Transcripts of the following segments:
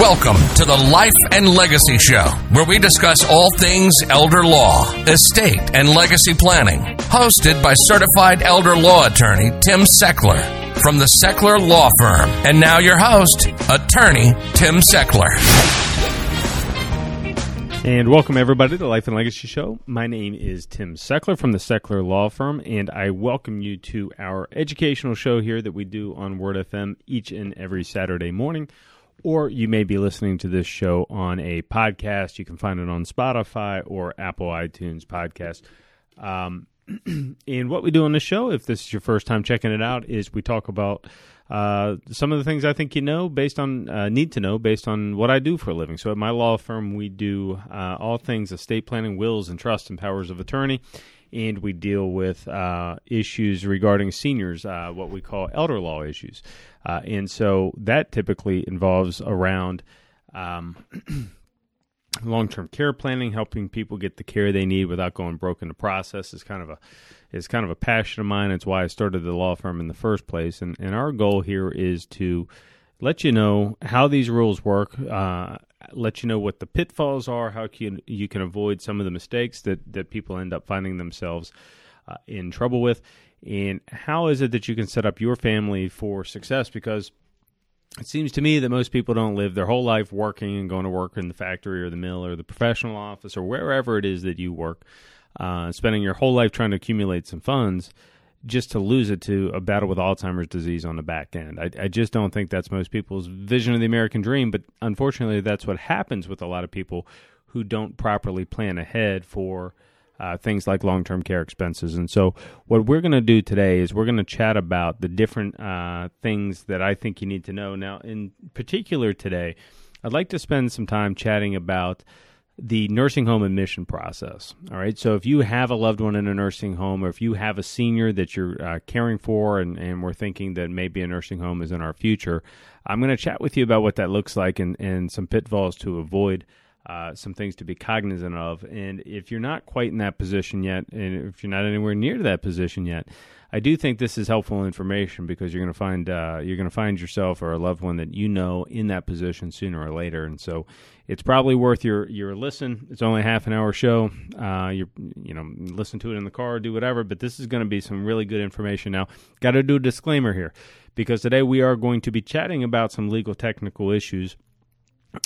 Welcome to the Life and Legacy Show, where we discuss all things elder law, estate, and legacy planning. Hosted by certified elder law attorney Tim Sechler from the Sechler Law Firm. And now your host, attorney Tim Sechler. And welcome everybody to the Life and Legacy Show. My name is Tim Sechler from the Sechler Law Firm, and I welcome you to our educational show here that we do on Word FM each and every Saturday morning. Or you may be listening to this show on a podcast. You can find it on Spotify or Apple iTunes podcast. Um, and what we do on the show, if this is your first time checking it out, is we talk about uh, some of the things I think you know based on uh, need to know based on what I do for a living. So at my law firm, we do uh, all things estate planning, wills, and trusts, and powers of attorney, and we deal with uh, issues regarding seniors, uh, what we call elder law issues, and so that typically involves around. Um, long-term care planning, helping people get the care they need without going broke in the process is kind of a is kind of a passion of mine. It's why I started the law firm in the first place. And and our goal here is to let you know how these rules work, uh, let you know what the pitfalls are, how can you can avoid some of the mistakes that that people end up finding themselves uh, in trouble with, and how is it that you can set up your family for success because it seems to me that most people don't live their whole life working and going to work in the factory or the mill or the professional office or wherever it is that you work, uh, spending your whole life trying to accumulate some funds just to lose it to a battle with Alzheimer's disease on the back end. I, I just don't think that's most people's vision of the American dream, but unfortunately, that's what happens with a lot of people who don't properly plan ahead for uh, things like long term care expenses. And so, what we're going to do today is we're going to chat about the different uh, things that I think you need to know. Now, in particular, today, I'd like to spend some time chatting about the nursing home admission process. All right. So, if you have a loved one in a nursing home, or if you have a senior that you're uh, caring for, and, and we're thinking that maybe a nursing home is in our future, I'm going to chat with you about what that looks like and, and some pitfalls to avoid uh, some things to be cognizant of. And if you're not quite in that position yet, and if you're not anywhere near that position yet, I do think this is helpful information because you're going to find uh, you're going to find yourself or a loved one that you know in that position sooner or later, and so it's probably worth your your listen. It's only a half an hour show. Uh, you you know listen to it in the car, do whatever. But this is going to be some really good information. Now, got to do a disclaimer here because today we are going to be chatting about some legal technical issues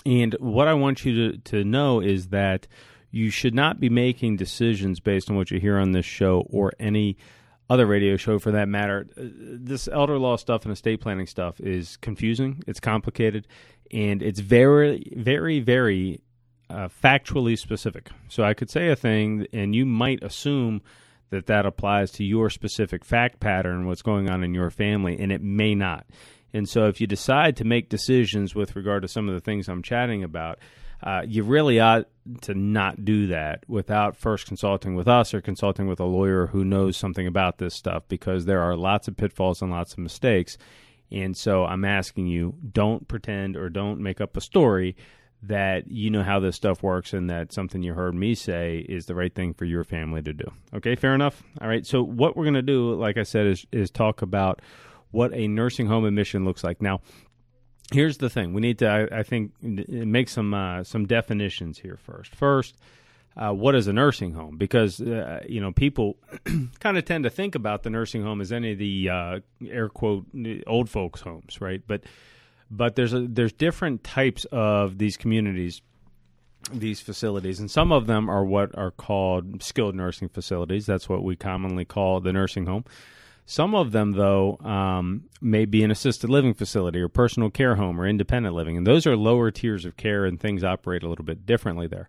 and what I want you to, to know is that you should not be making decisions based on what you hear on this show or any other radio show for that matter. Uh, this elder law stuff and estate planning stuff is confusing, it's complicated, and it's very, very, very uh, factually specific. So I could say a thing, and you might assume that that applies to your specific fact pattern, what's going on in your family, and it may not. And so, if you decide to make decisions with regard to some of the things I'm chatting about, uh, you really ought to not do that without first consulting with us or consulting with a lawyer who knows something about this stuff because there are lots of pitfalls and lots of mistakes. And so, I'm asking you don't pretend or don't make up a story that you know how this stuff works and that something you heard me say is the right thing for your family to do. Okay, fair enough? All right, so what we're going to do, like I said, is, is talk about what a nursing home admission looks like. Now, here's the thing: we need to, I, I think, make some uh, some definitions here first. First, uh, what is a nursing home? Because uh, you know people kind of tend to think about the nursing home as any of the uh, air quote old folks' homes, right? But but there's a, there's different types of these communities these facilities, and some of them are what are called skilled nursing facilities. That's what we commonly call the nursing home. Some of them, though, um, may be an assisted living facility or personal care home or independent living, and those are lower tiers of care, and things operate a little bit differently there.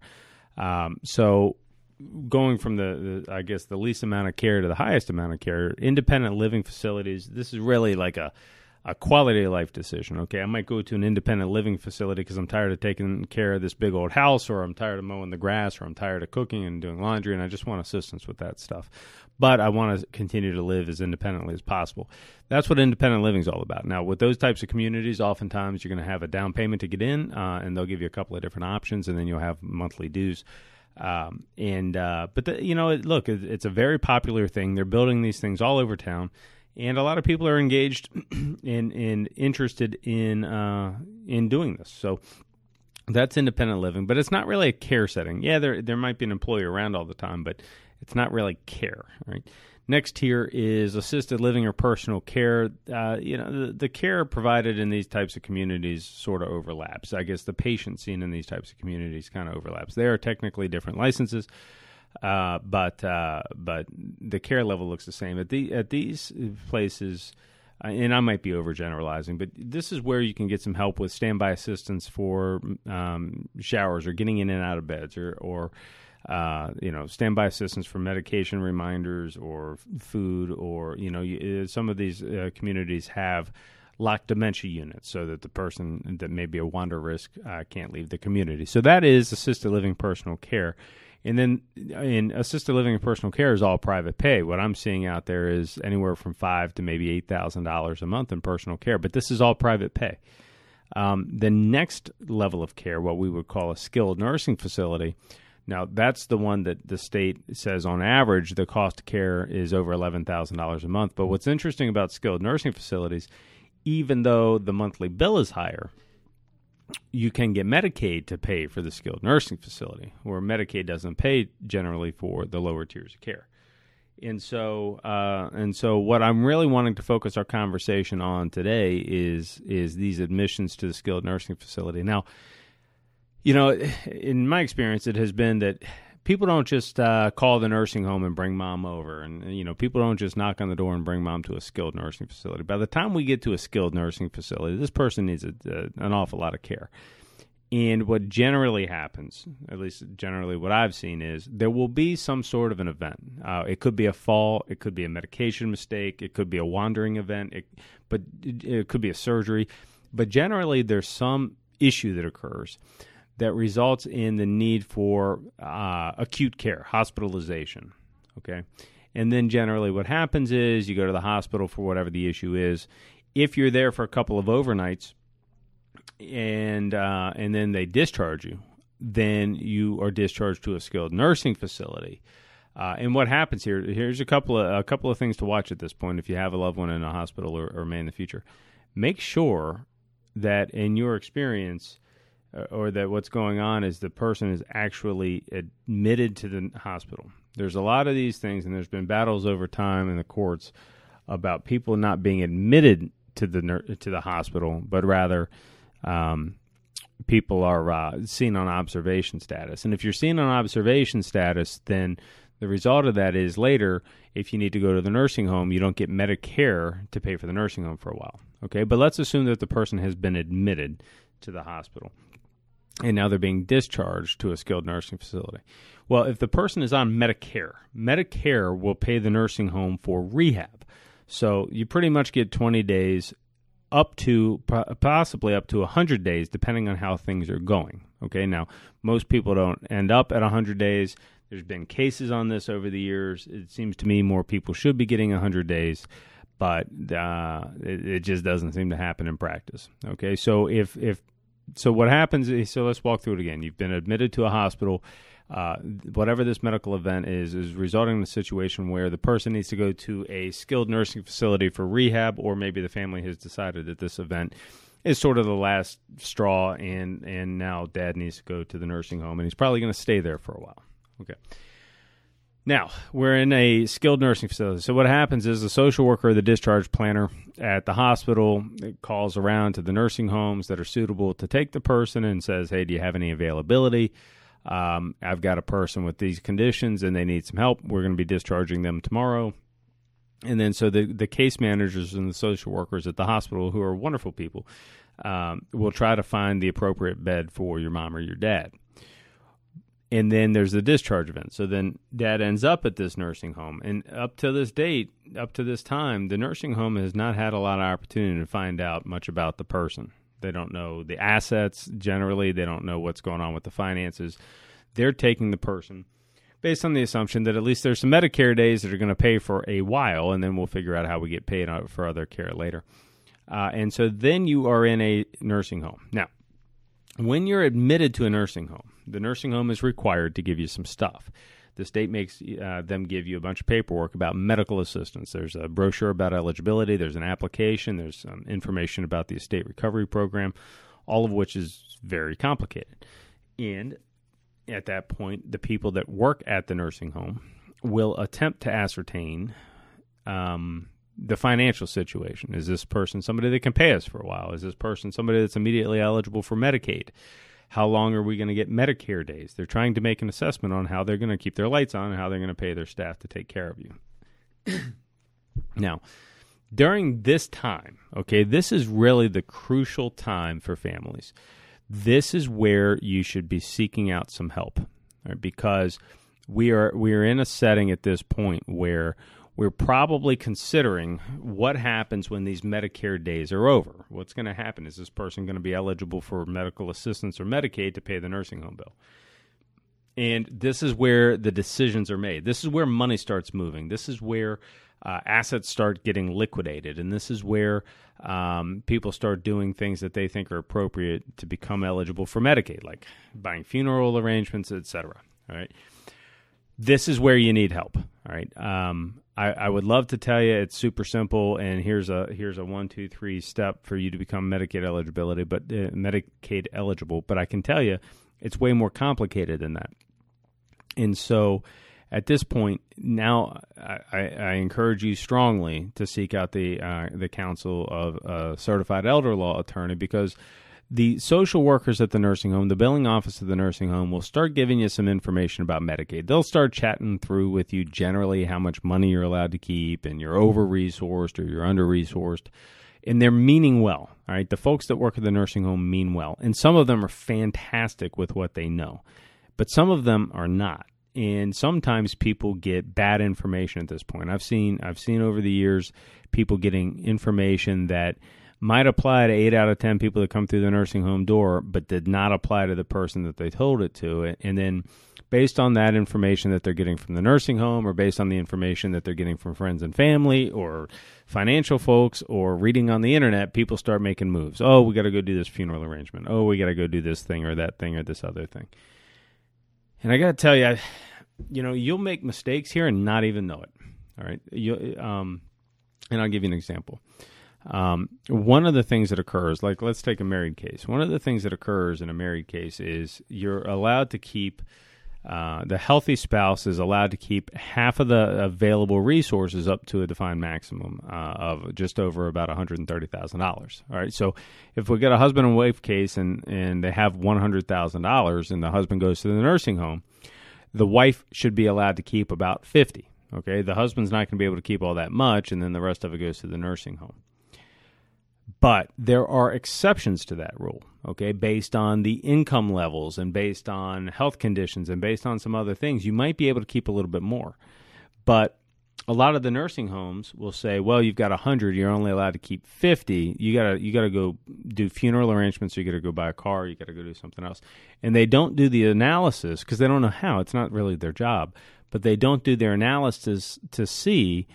Um, so, going from the, the, I guess, the least amount of care to the highest amount of care, independent living facilities. This is really like a a quality of life decision. Okay, I might go to an independent living facility because I'm tired of taking care of this big old house, or I'm tired of mowing the grass, or I'm tired of cooking and doing laundry, and I just want assistance with that stuff but I want to continue to live as independently as possible. That's what independent living is all about. Now, with those types of communities, oftentimes you're going to have a down payment to get in, uh, and they'll give you a couple of different options, and then you'll have monthly dues. Um, and uh, but the, you know, look, it's a very popular thing. They're building these things all over town, and a lot of people are engaged and in interested in uh, in doing this. So That's independent living, but it's not really a care setting. Yeah, there there might be an employee around all the time, but it's not really care, right? Next here is assisted living or personal care. Uh, you know, the, the, care provided in these types of communities sort of overlaps. I guess the patient seen in these types of communities kind of overlaps. They are technically different licenses, uh, but uh, but the care level looks the same at the at these places. Uh, and I might be overgeneralizing, but this is where you can get some help with standby assistance for um, showers or getting in and out of beds or or uh, you know, standby assistance for medication reminders or food, or you know, you, uh, some of these uh, communities have locked dementia units so that the person that may be a wander risk uh, can't leave the community. So that is assisted living personal care. And then in assisted living and personal care is all private pay. What I'm seeing out there is anywhere from five to maybe eight thousand dollars a month in personal care, but this is all private pay. Um, the next level of care, what we would call a skilled nursing facility, now, that's the one that the state says on average the cost of care is over $11,000 a month. But what's interesting about skilled nursing facilities, even though the monthly bill is higher, you can get Medicaid to pay for the skilled nursing facility, where Medicaid doesn't pay generally for the lower tiers of care. And so, uh, and so, what I'm really wanting to focus our conversation on today is is these admissions to the skilled nursing facility. Now, you know, in my experience, it has been that people don't just uh, call the nursing home and bring mom over, and you know, people don't just knock on the door and bring mom to a skilled nursing facility. By the time we get to a skilled nursing facility, this person needs a, a, an awful lot of care. And what generally happens, at least generally what I've seen, is there will be some sort of an event. Uh, it could be a fall, it could be a medication mistake, it could be a wandering event, it, but it, it could be a surgery. But generally, there's some issue that occurs that results in the need for uh, acute care, hospitalization. Okay. And then generally what happens is you go to the hospital for whatever the issue is. If you're there for a couple of overnights and uh, and then they discharge you, then you are discharged to a skilled nursing facility. Uh, and what happens here? Here's a couple of a couple of things to watch at this point. If you have a loved one in a hospital or, or may in the future, make sure that in your experience or that what's going on is the person is actually admitted to the hospital. There's a lot of these things, and there's been battles over time in the courts about people not being admitted to the to the hospital, but rather um, people are uh, seen on observation status. And if you're seen on observation status, then the result of that is later, if you need to go to the nursing home, you don't get Medicare to pay for the nursing home for a while. Okay, but let's assume that the person has been admitted to the hospital and now they're being discharged to a skilled nursing facility. Well, if the person is on Medicare, Medicare will pay the nursing home for rehab. So you pretty much get 20 days up to possibly up to 100 days depending on how things are going. Okay? Now, most people don't end up at 100 days. There's been cases on this over the years. It seems to me more people should be getting 100 days but uh, it, it, just doesn't seem to happen in practice. Okay, so if if so what happens is so let's walk through it again. You've been admitted to a hospital. Uh, whatever this medical event is, is resulting in a situation where the person needs to go to a skilled nursing facility for rehab, or maybe the family has decided that this event is sort of the last straw, and and now dad needs to go to the nursing home, and he's probably going to stay there for a while. Okay. Now, we're in a skilled nursing facility. So, what happens is the social worker or the discharge planner at the hospital calls around to the nursing homes that are suitable to take the person and says, Hey, do you have any availability? Um, I've got a person with these conditions and they need some help. We're going to be discharging them tomorrow. And then, so the, the case managers and the social workers at the hospital, who are wonderful people, um, will try to find the appropriate bed for your mom or your dad and then there's the discharge event. So then dad ends up at this nursing home. And up to this date, up to this time, the nursing home has not had a lot of opportunity to find out much about the person. They don't know the assets generally, they don't know what's going on with the finances. They're taking the person based on the assumption that at least there's some Medicare days that are going to pay for a while, and then we'll figure out how we get paid for other care later. Uh, and so then you are in a nursing home. Now, when you're admitted to a nursing home, the nursing home is required to give you some stuff. The state makes uh, them give you a bunch of paperwork about medical assistance. There's a brochure about eligibility, there's an application, there's some information about the estate recovery program, all of which is very complicated. And at that point, the people that work at the nursing home will attempt to ascertain um, the financial situation. Is this person somebody that can pay us for a while? Is this person somebody that's immediately eligible for Medicaid? How long are we going to get Medicare days? They're trying to make an assessment on how they're going to keep their lights on and how they're going to pay their staff to take care of you. now, during this time, okay, this is really the crucial time for families. This is where you should be seeking out some help, right? Because we are we are in a setting at this point where we're probably considering what happens when these Medicare days are over. What's going to happen? Is this person going to be eligible for medical assistance or Medicaid to pay the nursing home bill? And this is where the decisions are made. This is where money starts moving. This is where uh, assets start getting liquidated. And this is where um, people start doing things that they think are appropriate to become eligible for Medicaid, like buying funeral arrangements, etc. All right. This is where you need help. All right. Um, I, I, would love to tell you it's super simple, and here's a here's a one two three step for you to become Medicaid eligibility, but uh, Medicaid eligible. But I can tell you, it's way more complicated than that. And so, at this point, now I, I encourage you strongly to seek out the uh, the counsel of a certified elder law attorney because the social workers at the nursing home, the billing office of the nursing home, will start giving you some information about Medicaid. They'll start chatting through with you generally how much money you're allowed to keep and you're over resourced or you're under resourced. And they're meaning well. All right. The folks that work at the nursing home mean well. And some of them are fantastic with what they know, but some of them are not. And sometimes people get bad information at this point. I've seen I've seen over the years people getting information that might apply to eight out of ten people that come through the nursing home door, but did not apply to the person that they told it to. And then, based on that information that they're getting from the nursing home, or based on the information that they're getting from friends and family, or financial folks, or reading on the internet, people start making moves. Oh, we got to go do this funeral arrangement. Oh, we got to go do this thing or that thing or this other thing. And I got to tell you, I, you know, you'll make mistakes here and not even know it. All right. You, um, and I'll give you an example. Um, one of the things that occurs, like let's take a married case. One of the things that occurs in a married case is you're allowed to keep uh, the healthy spouse is allowed to keep half of the available resources up to a defined maximum uh, of just over about one hundred and thirty thousand dollars. All right, so if we get a husband and wife case and and they have one hundred thousand dollars and the husband goes to the nursing home, the wife should be allowed to keep about fifty. Okay, the husband's not going to be able to keep all that much, and then the rest of it goes to the nursing home. But there are exceptions to that rule, okay, based on the income levels and based on health conditions and based on some other things. You might be able to keep a little bit more. But a lot of the nursing homes will say, "Well, you've got 100, you're only allowed to keep 50. You got to you got to go do funeral arrangements, you got to go buy a car, you got to go do something else." And they don't do the analysis because they don't know how. It's not really their job, but they don't do their analysis to see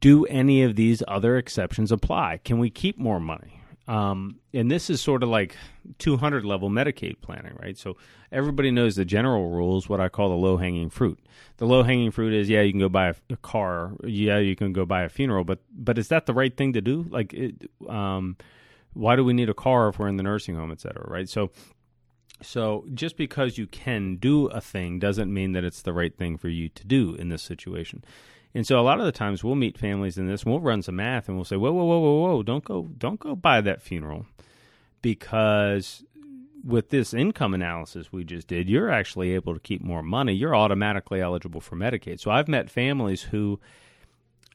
do any of these other exceptions apply? Can we keep more money? Um, and this is sort of like 200 level Medicaid planning, right? So everybody knows the general rules, what I call the low hanging fruit. The low hanging fruit is, yeah, you can go buy a, a, car, yeah, you can go buy a funeral, but but is that the right thing to do? Like, it, um, why do we need a car if we're in the nursing home, et cetera, right? So so just because you can do a thing doesn't mean that it's the right thing for you to do in this situation. And so a lot of the times we'll meet families in this and we'll run some math and we'll say, whoa, whoa, whoa, whoa, whoa, don't go, don't go buy that funeral because with this income analysis we just did, you're actually able to keep more money. You're automatically eligible for Medicaid. So I've met families who,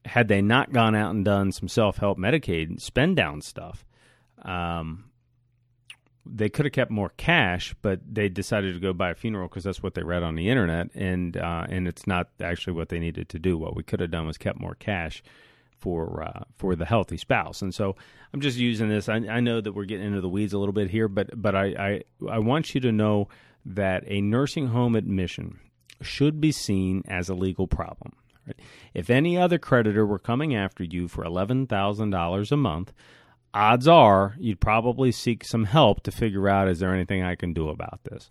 had they not gone out and done some self help Medicaid spend down stuff, um, they could have kept more cash, but they decided to go buy a funeral because that's what they read on the internet, and uh, and it's not actually what they needed to do. What we could have done was kept more cash for uh, for the healthy spouse. And so I'm just using this. I, I, know that we're getting into the weeds a little bit here, but but I, I I want you to know that a nursing home admission should be seen as a legal problem. Right? If any other creditor were coming after you for eleven thousand dollars a month odds are you'd probably seek some help to figure out is there anything I can do about this.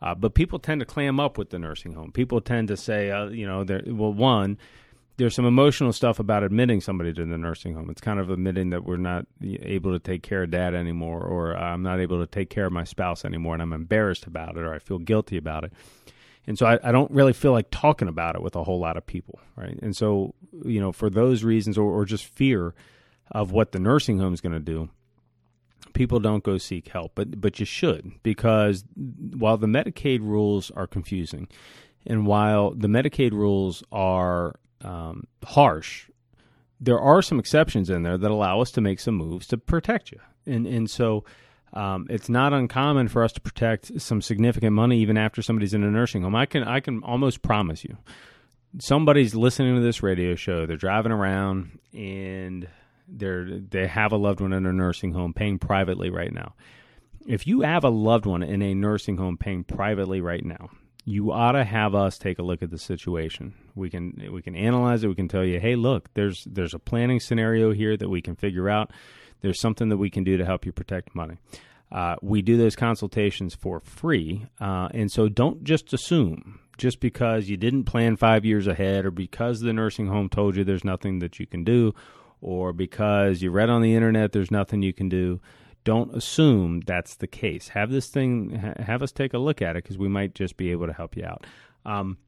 Uh, but people tend to clam up with the nursing home. People tend to say, uh, you know, well, one, there's some emotional stuff about admitting somebody to the nursing home. It's kind of admitting that we're not able to take care of dad anymore, or I'm not able to take care of my spouse anymore, and I'm embarrassed about it, or I feel guilty about it. And so I, I don't really feel like talking about it with a whole lot of people, right? And so, you know, for those reasons, or, or just fear of what the nursing home is going to do, people don't go seek help, but but you should because while the Medicaid rules are confusing, and while the Medicaid rules are um, harsh, there are some exceptions in there that allow us to make some moves to protect you. And and so um, it's not uncommon for us to protect some significant money even after somebody's in a nursing home. I can I can almost promise you, somebody's listening to this radio show. They're driving around and they're they have a loved one in a nursing home paying privately right now. If you have a loved one in a nursing home paying privately right now, you ought to have us take a look at the situation. We can we can analyze it. We can tell you, hey, look, there's there's a planning scenario here that we can figure out. There's something that we can do to help you protect money. Uh, we do those consultations for free, uh, and so don't just assume just because you didn't plan five years ahead, or because the nursing home told you there's nothing that you can do, or because you read on the internet there's nothing you can do don't assume that's the case. Have this thing, have us take a look at it because we might just be able to help you out. Um,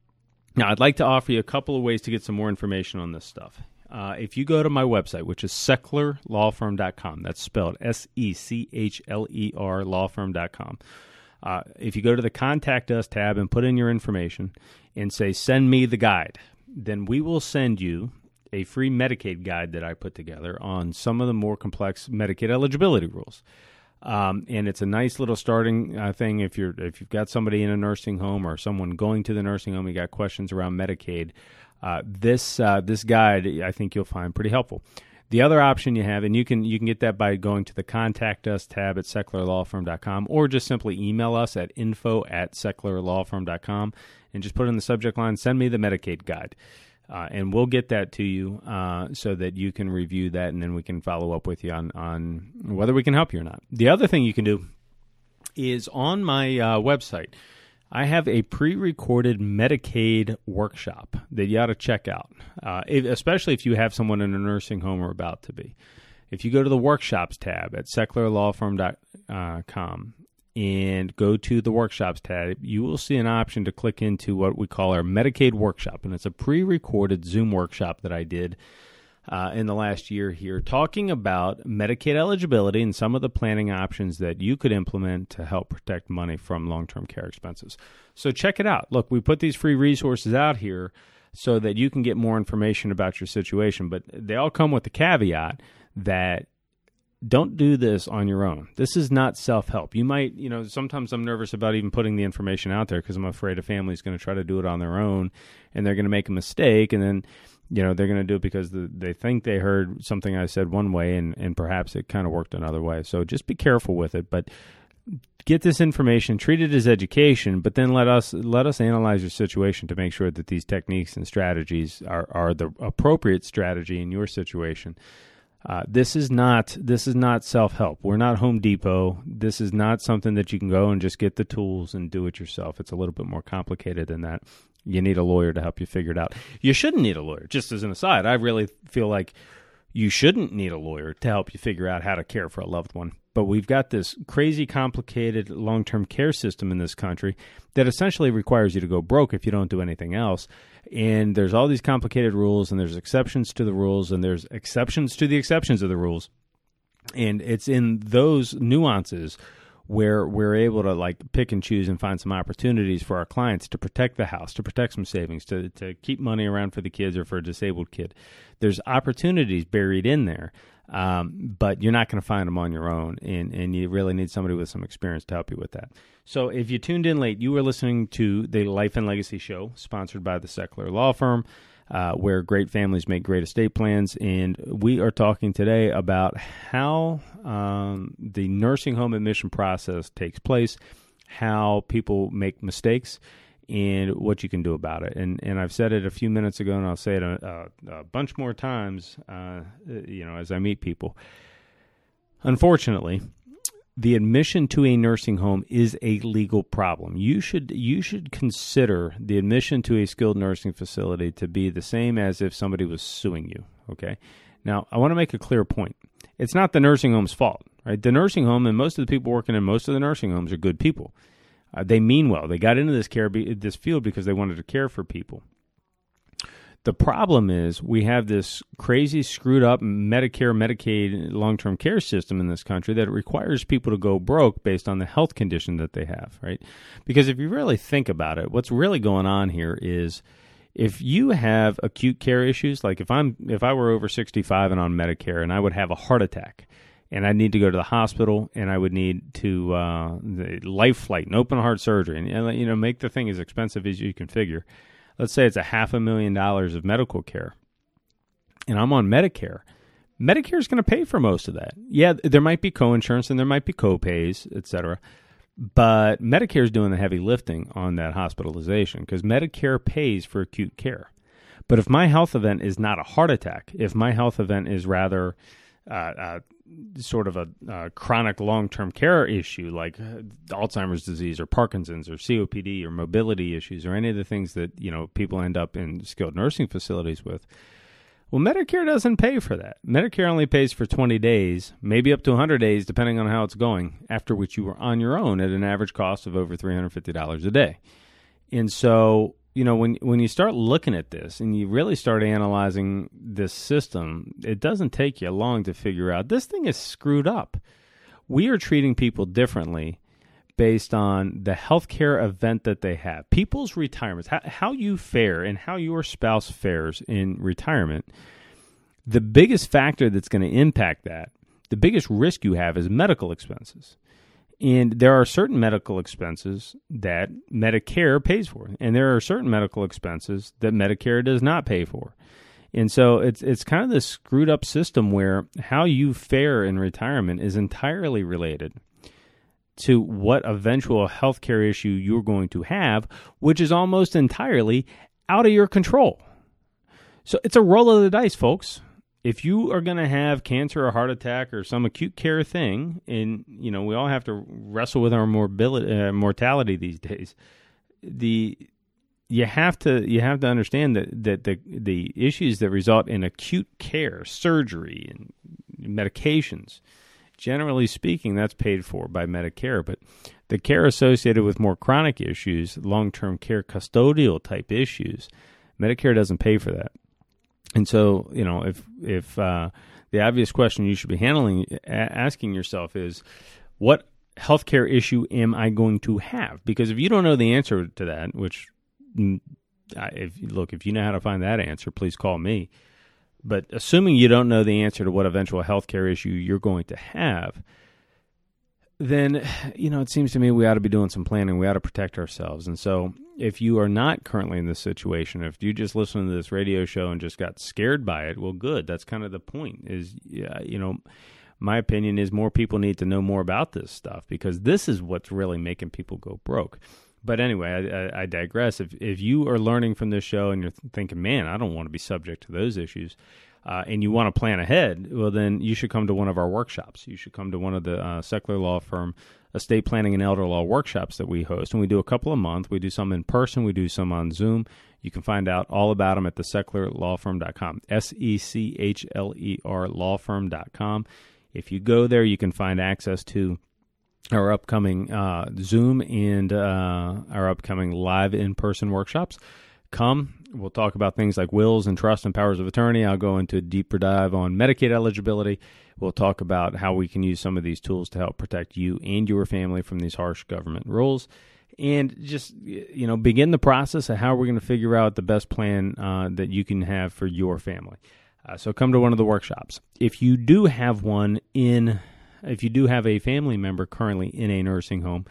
now, I'd like to offer you a couple of ways to get some more information on this stuff. Uh, if you go to my website, which is sechlerlawfirm.com, that's spelled S E C H L E R lawfirm.com. Uh, if you go to the Contact Us tab and put in your information and say, send me the guide, then we will send you a free Medicaid guide that I put together on some of the more complex Medicaid eligibility rules. Um, and it's a nice little starting uh, thing if you're if you've got somebody in a nursing home or someone going to the nursing home, you got questions around Medicaid. Uh, this uh, this guide I think you'll find pretty helpful. The other option you have, and you can you can get that by going to the contact us tab at sechlerlawfirm.com or just simply email us at info at sechlerlawfirm.com and just put in the subject line, send me the Medicaid guide. Uh, and we'll get that to you uh, so that you can review that, and then we can follow up with you on on whether we can help you or not. The other thing you can do is on my uh, website. I have a pre-recorded Medicaid workshop that you ought to check out, uh, if, especially if you have someone in a nursing home or about to be. If you go to the workshops tab at sechlerlawfirm.com and go to the workshops tab, you will see an option to click into what we call our Medicaid workshop. And it's a pre recorded Zoom workshop that I did uh, in the last year here, talking about Medicaid eligibility and some of the planning options that you could implement to help protect money from long term care expenses. So check it out. Look, we put these free resources out here so that you can get more information about your situation, but they all come with the caveat that don't do this on your own. This is not self help. You might, you know, sometimes I'm nervous about even putting the information out there because I'm afraid a family is going to try to do it on their own and they're going to make a mistake and then, you know, they're going to do it because the, they think they heard something I said one way and, and perhaps it kind of worked another way. So just be careful with it. But get this information, treat it as education, but then let us let us analyze your situation to make sure that these techniques and strategies are, are the appropriate strategy in your situation. Uh, this is not this is not self help. We're not Home Depot. This is not something that you can go and just get the tools and do it yourself. It's a little bit more complicated than that. You need a lawyer to help you figure it out. You shouldn't need a lawyer. Just as an aside, I really feel like you shouldn't need a lawyer to help you figure out how to care for a loved one. But we've got this crazy complicated long term care system in this country that essentially requires you to go broke if you don't do anything else and there's all these complicated rules and there's exceptions to the rules and there's exceptions to the exceptions of the rules and it's in those nuances where we're able to like pick and choose and find some opportunities for our clients to protect the house, to protect some savings, to to keep money around for the kids or for a disabled kid. There's opportunities buried in there, um, but you're not going to find them on your own, and and you really need somebody with some experience to help you with that. So if you tuned in late, you were listening to the Life and Legacy Show, sponsored by the Sechler Law Firm. Uh, where great families make great estate plans. And we are talking today about how um, the nursing home admission process takes place, how people make mistakes, and what you can do about it. And and I've said it a few minutes ago, and I'll say it a, a, a bunch more times. Uh, you know, as I meet people. Unfortunately, the admission to a nursing home is a legal problem. You should you should consider the admission to a skilled nursing facility to be the same as if somebody was suing you. Okay. Now, I want to make a clear point. It's not the nursing home's fault, right? The nursing home and most of the people working in most of the nursing homes are good people. Uh, they mean well. They got into this care this field because they wanted to care for people. The problem is we have this crazy, screwed up Medicare, Medicaid, long term care system in this country that requires people to go broke based on the health condition that they have, right? Because if you really think about it, what's really going on here is if you have acute care issues, like if I'm if I were over 65 and on Medicare and I would have a heart attack and I need to go to the hospital and I would need to uh, life flight and open heart surgery and you know make the thing as expensive as you can figure let's say it's a half a million dollars of medical care, and I'm on Medicare, Medicare is going to pay for most of that. Yeah, there might be coinsurance and there might be copays, et cetera. But Medicare is doing the heavy lifting on that hospitalization because Medicare pays for acute care. But if my health event is not a heart attack, if my health event is rather uh, uh, sort of a uh, chronic long term care issue like uh, Alzheimer's disease or Parkinson's or COPD or mobility issues or any of the things that you know people end up in skilled nursing facilities with. Well, Medicare doesn't pay for that. Medicare only pays for 20 days, maybe up to 100 days, depending on how it's going, after which you are on your own at an average cost of over $350 a day. And so you know when when you start looking at this and you really start analyzing this system it doesn't take you long to figure out this thing is screwed up. We are treating people differently based on the healthcare event that they have. People's retirements how, how you fare and how your spouse fares in retirement. The biggest factor that's going to impact that the biggest risk you have is medical expenses and there are certain medical expenses that Medicare pays for, and there are certain medical expenses that Medicare does not pay for. And so it's it's kind of this screwed up system where how you fare in retirement is entirely related to what eventual health care issue you're going to have, which is almost entirely out of your control. So it's a roll of the dice, folks if you are going to have cancer or heart attack or some acute care thing, and you know we all have to wrestle with our morbidity, uh, mortality these days, the you have to you have to understand that that the the issues that result in acute care, surgery, and medications, generally speaking, that's paid for by Medicare, but the care associated with more chronic issues, long term care, custodial type issues, Medicare doesn't pay for that. And so, you know, if if uh, the obvious question you should be handling asking yourself is, what healthcare issue am I going to have? Because if you don't know the answer to that, which if look, if you know how to find that answer, please call me. But assuming you don't know the answer to what eventual healthcare issue you're going to have, then you know it seems to me we ought to be doing some planning. We ought to protect ourselves. And so, if you are not currently in this situation, if you just listen to this radio show and just got scared by it, well, good. That's kind of the point. Is yeah, you know, my opinion is more people need to know more about this stuff because this is what's really making people go broke. But anyway, I, I, I digress. If if you are learning from this show and you're thinking, man, I don't want to be subject to those issues uh, and you want to plan ahead, well, then you should come to one of our workshops. You should come to one of the uh, Sechler Law Firm estate planning and elder law workshops that we host. And we do a couple a month. We do some in person, we do some on Zoom. You can find out all about them at the SechlerLawFirm.com, S E C H L E R lawfirm.com. If you go there, you can find access to our upcoming uh, Zoom and uh, our upcoming live in person workshops. Come, We'll talk about things like wills and trust and powers of attorney. I'll go into a deeper dive on Medicaid eligibility. We'll talk about how we can use some of these tools to help protect you and your family from these harsh government rules. And just you know, begin the process of how we're going to figure out the best plan uh, that you can have for your family. Uh, so come to one of the workshops. If you do have one in, if you do have a family member currently in a nursing home,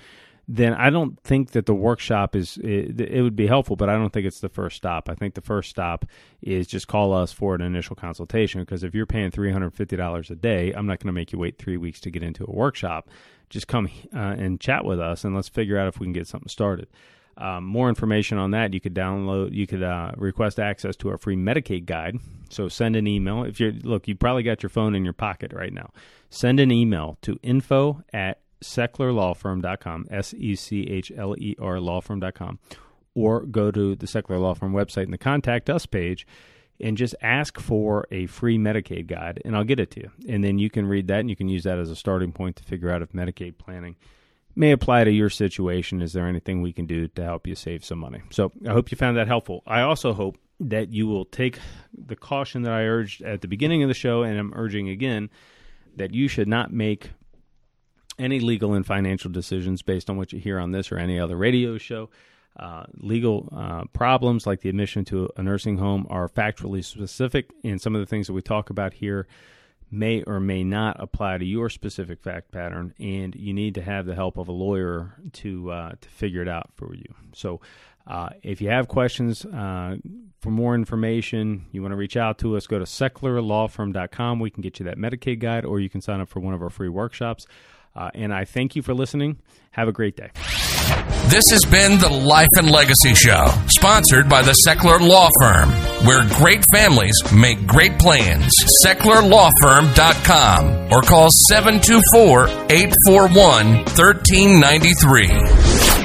then I don't think that the workshop is it, it, would be helpful, but I don't think it's the first stop. I think the first stop is just call us for an initial consultation because if you're paying three hundred fifty dollars a day, I'm not going to make you wait three weeks to get into a workshop. Just come uh, and chat with us, and let's figure out if we can get something started. Um, more information on that, you could download, you could uh, request access to our free Medicaid guide. So send an email. If you're, look, you probably got your phone in your pocket right now. Send an email to info at sechlerlawfirm.com, S E C H L E R lawfirm.com, or go to the Sechler Law Firm website in the Contact Us page and just ask for a free Medicaid guide, and I'll get it to you. And then you can read that and you can use that as a starting point to figure out if Medicaid planning may apply to your situation. Is there anything we can do to help you save some money? So I hope you found that helpful. I also hope that you will take the caution that I urged at the beginning of the show, and I'm urging again that you should not make any legal and financial decisions based on what you hear on this or any other radio show. Uh, legal uh, problems like the admission to a nursing home are factually specific, and some of the things that we talk about here may or may not apply to your specific fact pattern, and you need to have the help of a lawyer to uh, to figure it out for you. So, uh, if you have questions uh, for more information, you want to reach out to us, go to sechlerlawfirm.com. We can get you that Medicaid guide, or you can sign up for one of our free workshops. Uh, and I thank you for listening. Have a great day. This has been the Life and Legacy Show, sponsored by the Sechler Law Firm, where great families make great plans. SechlerLawFirm.com or call 724 841 1393.